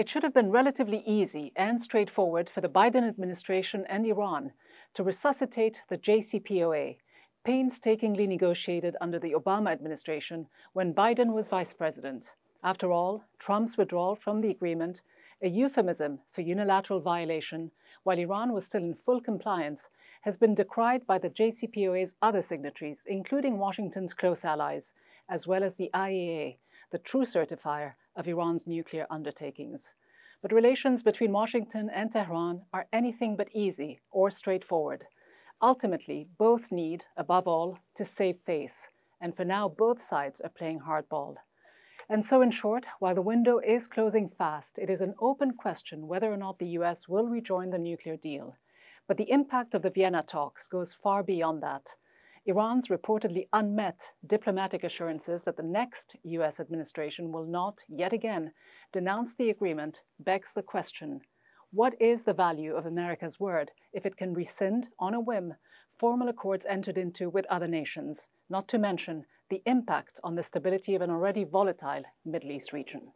It should have been relatively easy and straightforward for the Biden administration and Iran to resuscitate the JCPOA, painstakingly negotiated under the Obama administration when Biden was vice president. After all, Trump's withdrawal from the agreement, a euphemism for unilateral violation, while Iran was still in full compliance, has been decried by the JCPOA's other signatories, including Washington's close allies, as well as the IAEA, the true certifier of Iran's nuclear undertakings. But relations between Washington and Tehran are anything but easy or straightforward. Ultimately, both need, above all, to save face, and for now, both sides are playing hardball. And so, in short, while the window is closing fast, it is an open question whether or not the US will rejoin the nuclear deal. But the impact of the Vienna talks goes far beyond that. Iran's reportedly unmet diplomatic assurances that the next US administration will not, yet again, denounce the agreement begs the question what is the value of America's word if it can rescind, on a whim, formal accords entered into with other nations, not to mention the impact on the stability of an already volatile Middle East region?